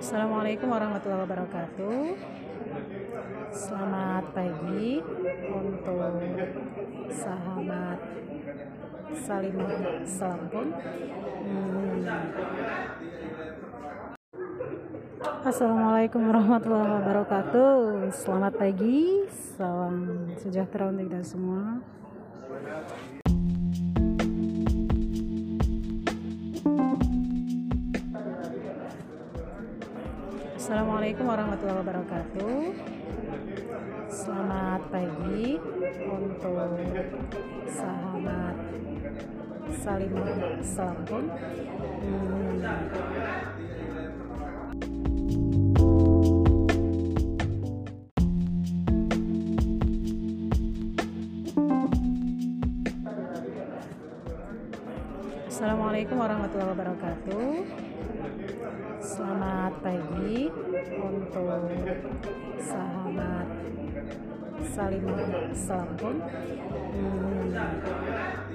Assalamualaikum warahmatullahi wabarakatuh. Selamat pagi untuk sahabat Salimah Selampung. Hmm. Assalamualaikum warahmatullahi wabarakatuh. Selamat pagi, salam sejahtera untuk kita semua. Assalamualaikum warahmatullahi wabarakatuh. Selamat pagi untuk sahabat Salimah Selampung. Assalamualaikum warahmatullahi wabarakatuh. Selamat pagi untuk sahabat Salimah Selampung. Hmm.